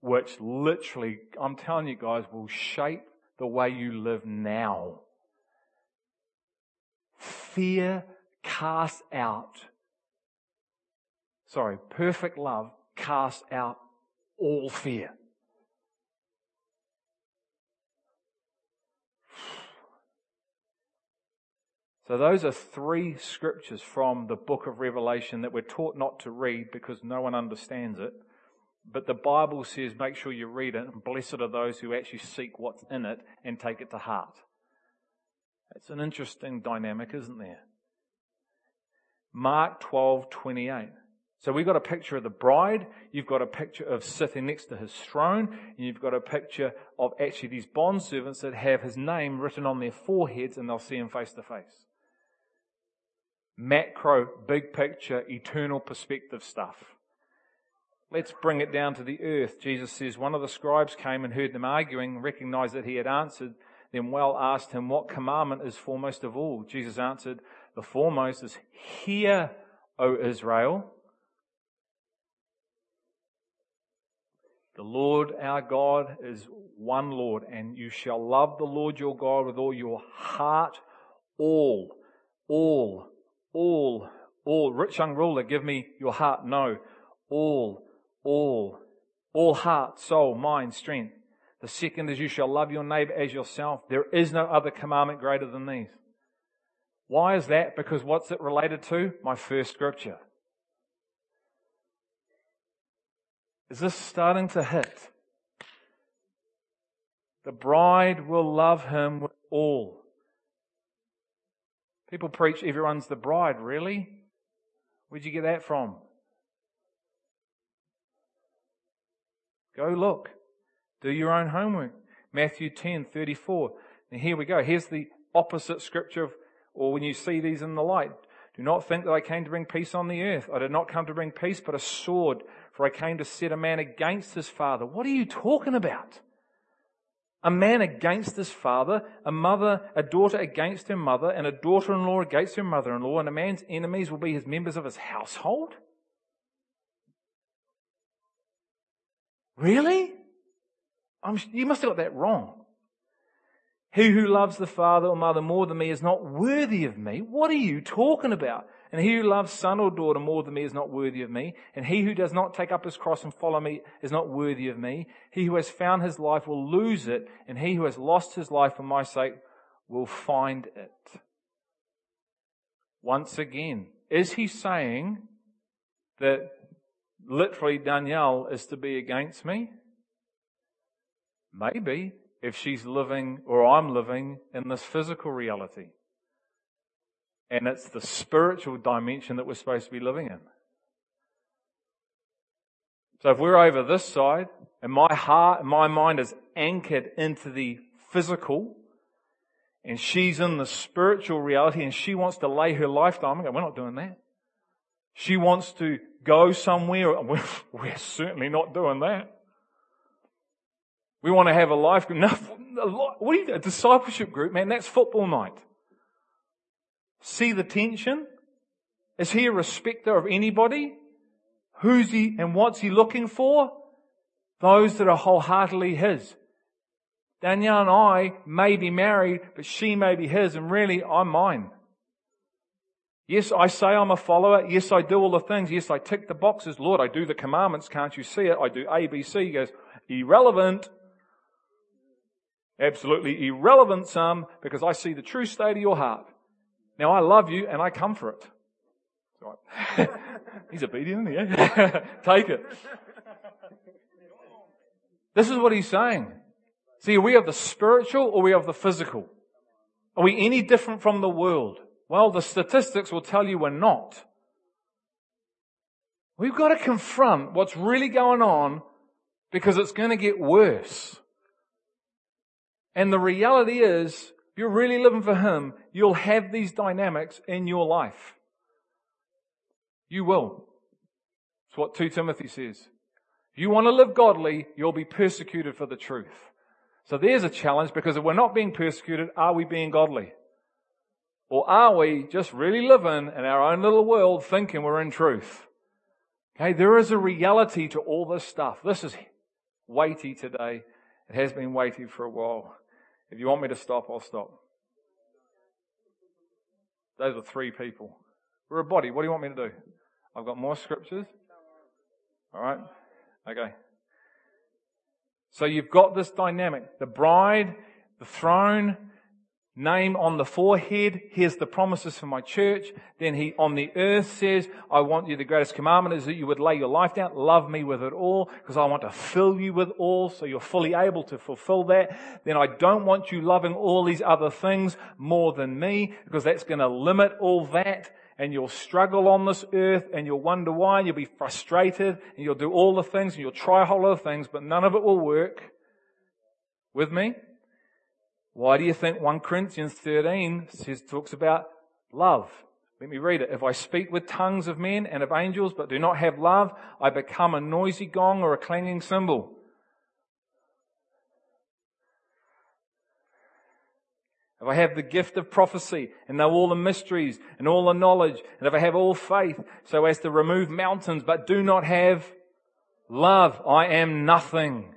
which literally, I'm telling you guys, will shape the way you live now. Fear casts out, sorry, perfect love casts out all fear. So those are three scriptures from the book of Revelation that we're taught not to read because no one understands it. But the Bible says make sure you read it and blessed are those who actually seek what's in it and take it to heart. It's an interesting dynamic, isn't there? Mark 12, 28. So we've got a picture of the bride, you've got a picture of sitting next to his throne, and you've got a picture of actually these bond servants that have his name written on their foreheads and they'll see him face to face macro, big picture, eternal perspective stuff. Let's bring it down to the earth. Jesus says, One of the scribes came and heard them arguing, recognized that he had answered them well, asked him, What commandment is foremost of all? Jesus answered, The foremost is, Hear, O Israel. The Lord our God is one Lord, and you shall love the Lord your God with all your heart, all, all, all, all. Rich young ruler, give me your heart. No. All, all, all heart, soul, mind, strength. The second is you shall love your neighbor as yourself. There is no other commandment greater than these. Why is that? Because what's it related to? My first scripture. Is this starting to hit? The bride will love him with all. People preach everyone's the bride. Really? Where'd you get that from? Go look. Do your own homework. Matthew 10, 34. And here we go. Here's the opposite scripture of, or when you see these in the light. Do not think that I came to bring peace on the earth. I did not come to bring peace, but a sword. For I came to set a man against his father. What are you talking about? A man against his father, a mother, a daughter against her mother, and a daughter-in-law against her mother-in-law, and a man's enemies will be his members of his household? Really? I'm, you must have got that wrong. He who loves the father or mother more than me is not worthy of me. What are you talking about? And he who loves son or daughter more than me is not worthy of me. And he who does not take up his cross and follow me is not worthy of me. He who has found his life will lose it. And he who has lost his life for my sake will find it. Once again, is he saying that literally Danielle is to be against me? Maybe if she's living or I'm living in this physical reality. And it's the spiritual dimension that we're supposed to be living in. So if we're over this side and my heart, my mind is anchored into the physical and she's in the spiritual reality and she wants to lay her life down, we're not doing that. She wants to go somewhere. We're, <laughs> we're certainly not doing that. We want to have a life group. No, what are you, a discipleship group, man, that's football night. See the tension? Is he a respecter of anybody? Who's he and what's he looking for? Those that are wholeheartedly his. Danielle and I may be married, but she may be his, and really I'm mine. Yes, I say I'm a follower. Yes, I do all the things. Yes, I tick the boxes. Lord, I do the commandments. Can't you see it? I do A, B, C. He goes, irrelevant. Absolutely irrelevant, some, because I see the true state of your heart. Now I love you and I come for it. Right. <laughs> he's obedient, isn't he? <laughs> Take it. This is what he's saying. See, are we of the spiritual or are we of the physical? Are we any different from the world? Well, the statistics will tell you we're not. We've got to confront what's really going on because it's going to get worse. And the reality is, if you're really living for Him, you'll have these dynamics in your life. You will. It's what 2 Timothy says. You want to live godly, you'll be persecuted for the truth. So there's a challenge because if we're not being persecuted, are we being godly? Or are we just really living in our own little world thinking we're in truth? Okay, there is a reality to all this stuff. This is weighty today. It has been weighty for a while. If you want me to stop, I'll stop. Those are three people. We're a body. What do you want me to do? I've got more scriptures. All right. Okay. So you've got this dynamic. The bride, the throne, name on the forehead. Here's the promises for my church. Then he on the earth says, I want you, the greatest commandment is that you would lay your life down, love me with it all, because I want to fill you with all, so you're fully able to fulfill that. Then I don't want you loving all these other things more than me, because that's going to limit all that. And you'll struggle on this earth and you'll wonder why and you'll be frustrated and you'll do all the things and you'll try a whole lot of things, but none of it will work. With me? Why do you think 1 Corinthians 13 says, talks about love? Let me read it. If I speak with tongues of men and of angels, but do not have love, I become a noisy gong or a clanging cymbal. If I have the gift of prophecy and know all the mysteries and all the knowledge, and if I have all faith so as to remove mountains, but do not have love, I am nothing.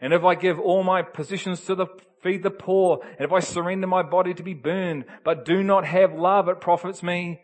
And if I give all my possessions to the feed the poor, and if I surrender my body to be burned, but do not have love, it profits me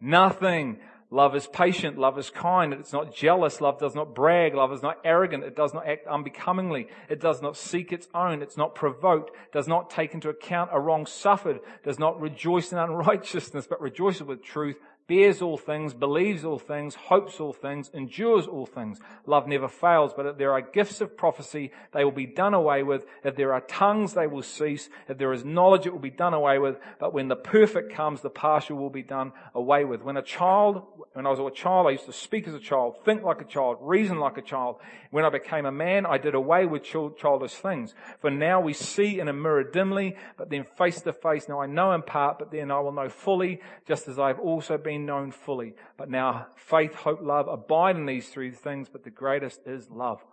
nothing. Love is patient. Love is kind. It's not jealous. Love does not brag. Love is not arrogant. It does not act unbecomingly. It does not seek its own. It's not provoked. Does not take into account a wrong suffered. Does not rejoice in <laughs> unrighteousness, but rejoices with truth bears all things, believes all things, hopes all things, endures all things. Love never fails, but if there are gifts of prophecy, they will be done away with. If there are tongues, they will cease. If there is knowledge, it will be done away with. But when the perfect comes, the partial will be done away with. When a child when I was a child, I used to speak as a child, think like a child, reason like a child. When I became a man, I did away with childish things. For now we see in a mirror dimly, but then face to face. Now I know in part, but then I will know fully, just as I have also been known fully. But now faith, hope, love abide in these three things, but the greatest is love.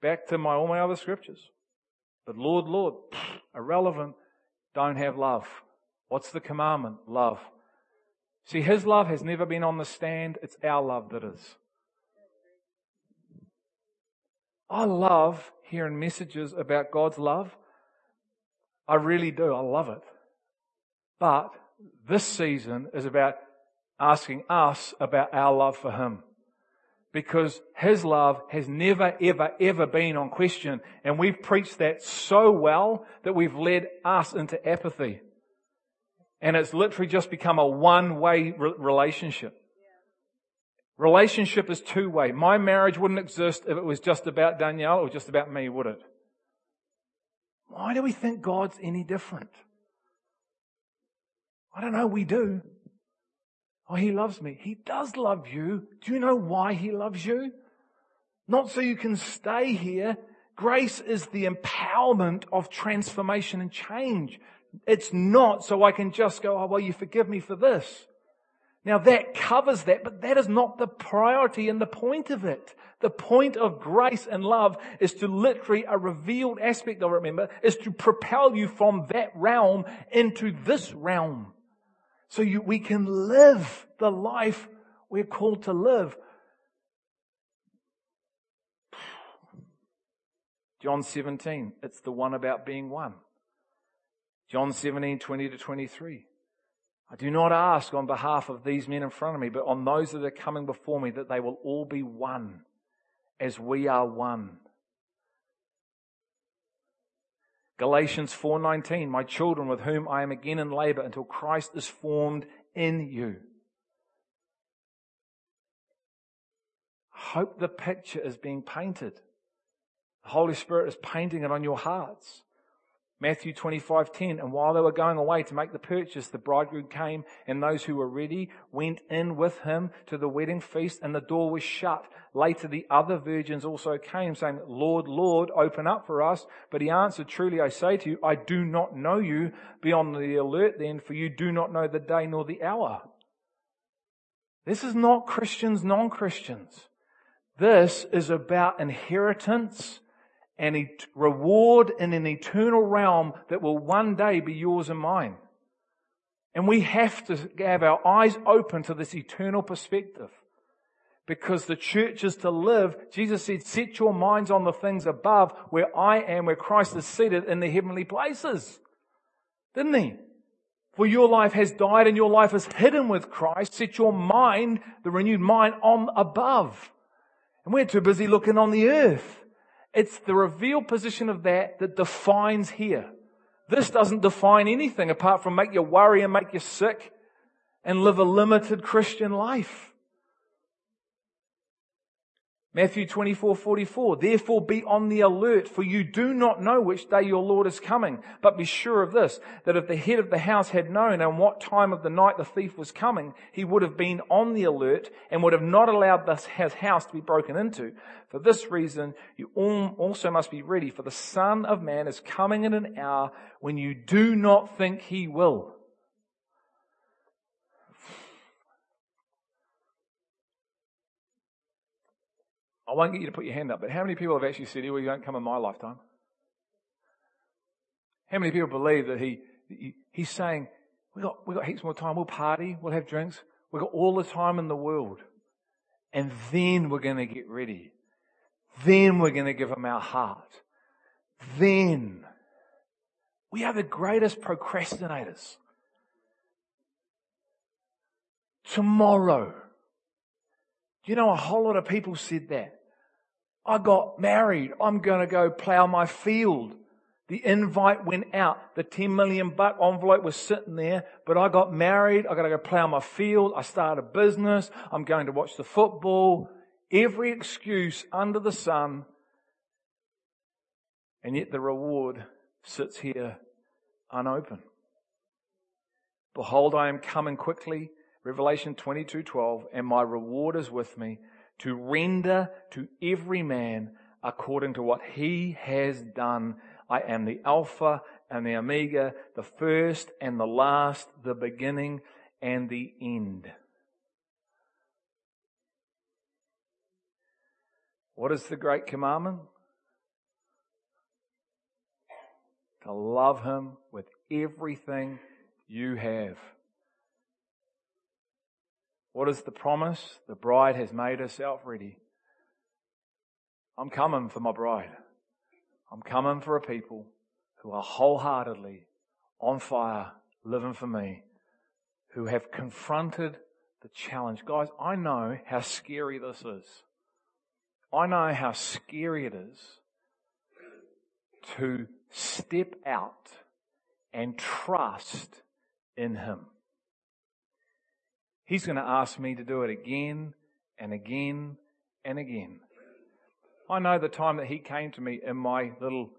Back to my, all my other scriptures. But Lord, Lord, irrelevant, don't have love. What's the commandment? Love. See, His love has never been on the stand. It's our love that is. I love hearing messages about God's love. I really do. I love it. But this season is about asking us about our love for Him because His love has never, ever, ever been on question. And we've preached that so well that we've led us into apathy. And it's literally just become a one-way re- relationship. Relationship is two-way. My marriage wouldn't exist if it was just about Danielle or just about me, would it? Why do we think God's any different? I don't know, we do. Oh, he loves me. He does love you. Do you know why he loves you? Not so you can stay here. Grace is the empowerment of transformation and change. It's not so I can just go, oh, well, you forgive me for this. Now that covers that, but that is not the priority and the point of it. The point of grace and love is to literally a revealed aspect of it, remember, is to propel you from that realm into this realm. So you, we can live the life we're called to live. John 17, it's the one about being one. John 17, 20 to 23. I do not ask on behalf of these men in front of me, but on those that are coming before me that they will all be one as we are one. Galatians 4:19 My children with whom I am again in labor until Christ is formed in you. Hope the picture is being painted. The Holy Spirit is painting it on your hearts. Matthew 25:10 and while they were going away to make the purchase the bridegroom came and those who were ready went in with him to the wedding feast and the door was shut. Later the other virgins also came saying lord lord open up for us but he answered truly I say to you I do not know you. Be on the alert then for you do not know the day nor the hour This is not Christians non-Christians. This is about inheritance and a reward in an eternal realm that will one day be yours and mine. And we have to have our eyes open to this eternal perspective. Because the church is to live, Jesus said, set your minds on the things above where I am, where Christ is seated in the heavenly places. Didn't he? For your life has died and your life is hidden with Christ. Set your mind, the renewed mind, on above. And we're too busy looking on the earth. It's the revealed position of that that defines here. This doesn't define anything apart from make you worry and make you sick and live a limited Christian life. Matthew 24, 44. Therefore be on the alert, for you do not know which day your Lord is coming. But be sure of this, that if the head of the house had known on what time of the night the thief was coming, he would have been on the alert and would have not allowed this house to be broken into. For this reason, you also must be ready, for the Son of Man is coming in an hour when you do not think he will. I won't get you to put your hand up, but how many people have actually said, well, you won't come in my lifetime? How many people believe that he, he he's saying, we got, we got heaps more time, we'll party, we'll have drinks, we've got all the time in the world. And then we're going to get ready. Then we're going to give him our heart. Then we are the greatest procrastinators. Tomorrow. Do you know a whole lot of people said that? I got married. I'm going to go plow my field. The invite went out. The 10 million buck envelope was sitting there, but I got married. I got to go plow my field. I started a business. I'm going to watch the football. Every excuse under the sun. And yet the reward sits here unopened. Behold, I am coming quickly. Revelation 22:12, and my reward is with me to render to every man according to what he has done. I am the Alpha and the Omega, the first and the last, the beginning and the end. What is the great commandment? To love Him with everything you have. What is the promise? The bride has made herself ready. I'm coming for my bride. I'm coming for a people who are wholeheartedly on fire, living for me, who have confronted the challenge. Guys, I know how scary this is. I know how scary it is to step out and trust in Him. He's going to ask me to do it again and again and again. I know the time that He came to me in my little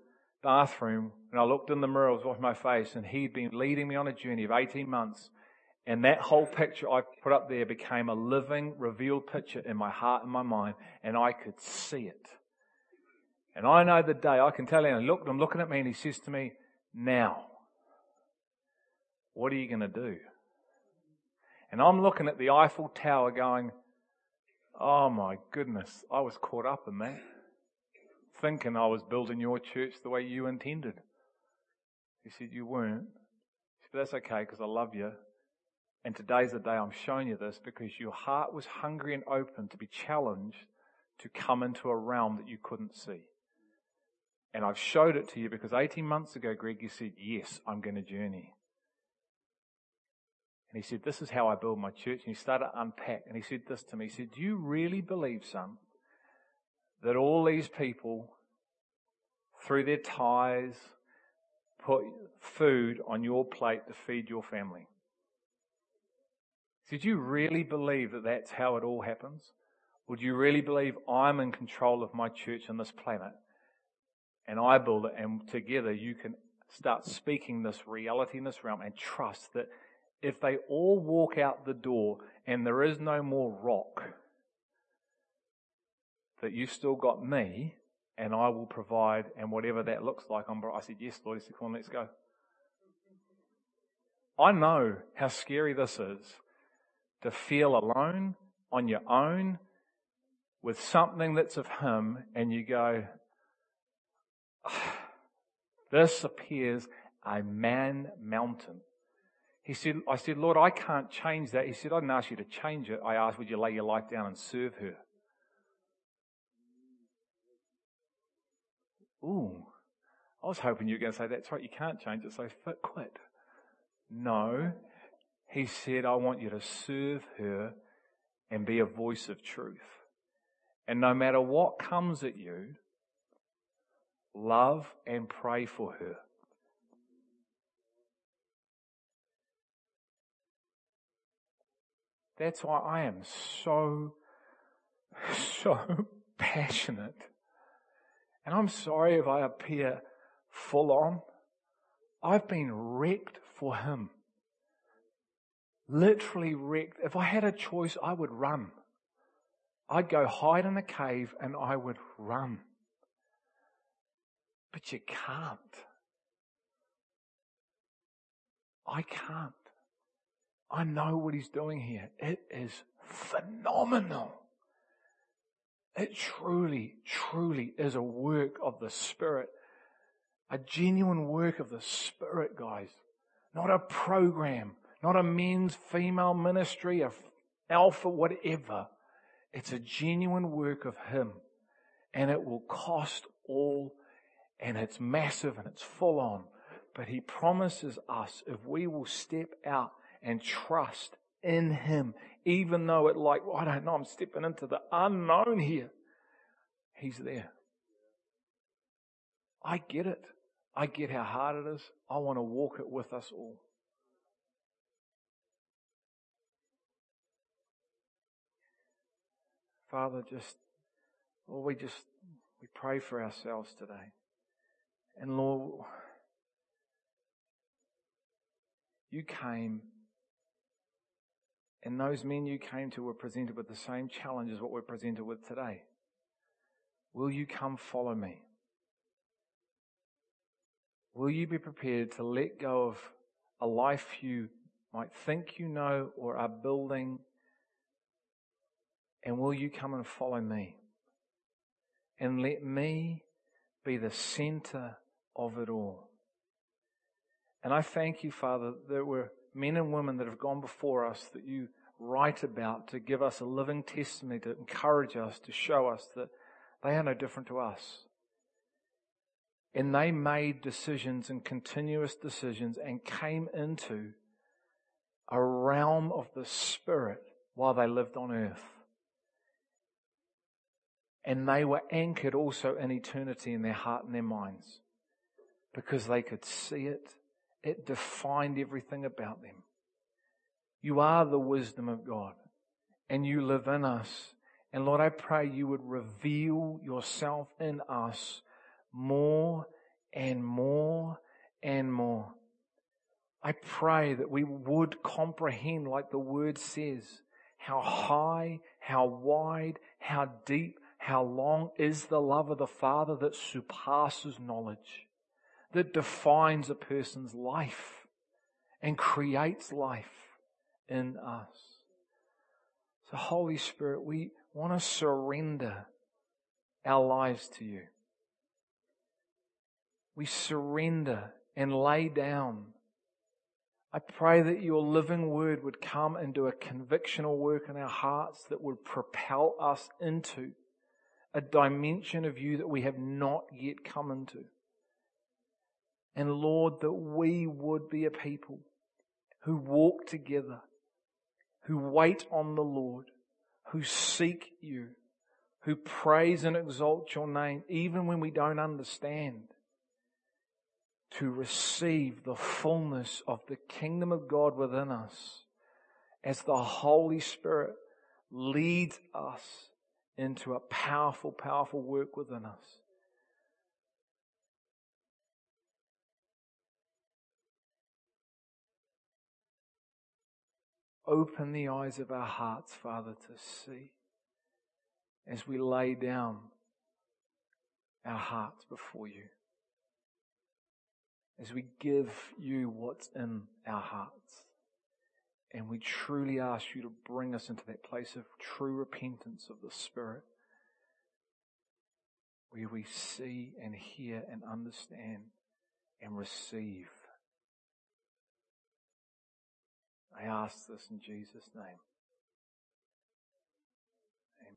bathroom and I looked in the mirror, I was washing my face, and He'd been leading me on a journey of 18 months. And that whole picture I put up there became a living, revealed picture in my heart and my mind, and I could see it. And I know the day, I can tell and look, I'm looking at me and he says to me, now, what are you going to do? And I'm looking at the Eiffel Tower going, oh my goodness, I was caught up in that. Thinking I was building your church the way you intended. He said, you weren't. He said, that's okay because I love you. And today's the day I'm showing you this because your heart was hungry and open to be challenged to come into a realm that you couldn't see. And I've showed it to you because 18 months ago, Greg, you said, yes, I'm going to journey. And he said, this is how I build my church. And he started to unpack. And he said this to me. He said, do you really believe, son, that all these people, through their tithes, put food on your plate to feed your family? Did you really believe that that's how it all happens? Would you really believe I'm in control of my church on this planet and I build it and together you can start speaking this reality in this realm and trust that if they all walk out the door and there is no more rock, that you still got me and I will provide and whatever that looks like. I'm, I said, yes, Lord. He said, come on, let's go. I know how scary this is to feel alone on your own with something that's of Him, and you go, oh, This appears a man mountain. He said, I said, Lord, I can't change that. He said, I didn't ask you to change it. I asked, would you lay your life down and serve her? Ooh, I was hoping you were going to say, that's right, you can't change it, so quit. No, he said, I want you to serve her and be a voice of truth. And no matter what comes at you, love and pray for her. That's why I am so, so <laughs> passionate. And I'm sorry if I appear full on. I've been wrecked for him literally wrecked. If I had a choice, I would run. I'd go hide in a cave and I would run. But you can't. I can't. I know what he's doing here. It is phenomenal. It truly, truly is a work of the Spirit. A genuine work of the Spirit, guys. Not a program not a men's female ministry, a alpha, whatever. It's a genuine work of Him. And it will cost all, and it's massive and it's full on. But He promises us if we will step out and trust in Him, even though it like, well, I don't know, I'm stepping into the unknown here. He's there. I get it. I get how hard it is. I want to walk it with us all. Father, just, Lord, we just, we pray for ourselves today. And Lord, you came And those men you came to were presented with the same challenge as what we're presented with today. Will you come follow me? Will you be prepared to let go of a life you might think you know or are building? And will you come and follow me? And let me be the center of it all. And I thank you, Father, there were men and women that have gone before us that you write about to give us a living testimony, to encourage us, to show us that they are no different to us. And they made decisions and continuous decisions and came into a realm of the Spirit while they lived on earth. And they were anchored also in eternity in their heart and their minds because they could see it. It defined everything about them. You are the wisdom of God and you live in us. And Lord, I pray you would reveal yourself in us more and more and more. I pray that we would comprehend, like the word says, how high, how wide, how deep, how long is the love of the Father that surpasses knowledge, that defines a person's life and creates life in us. So Holy Spirit, we want to surrender our lives to you we surrender and lay down. I pray that your living word would come and do a convictional work in our hearts that would propel us into a dimension of you that we have not yet come into. And Lord, that we would be a people who walk together, who wait on the Lord, who seek you, who praise and exalt your name, even when we don't understand to receive the fullness of the kingdom of God within us as the Holy Spirit leads us into a powerful, powerful work within us. Open the eyes of our hearts, Father, to see as we lay down our hearts before you as we give you what's in our hearts. And we truly ask you to bring us into that place of true repentance of the Spirit, where we see and hear and understand and receive. I ask this in Jesus' name.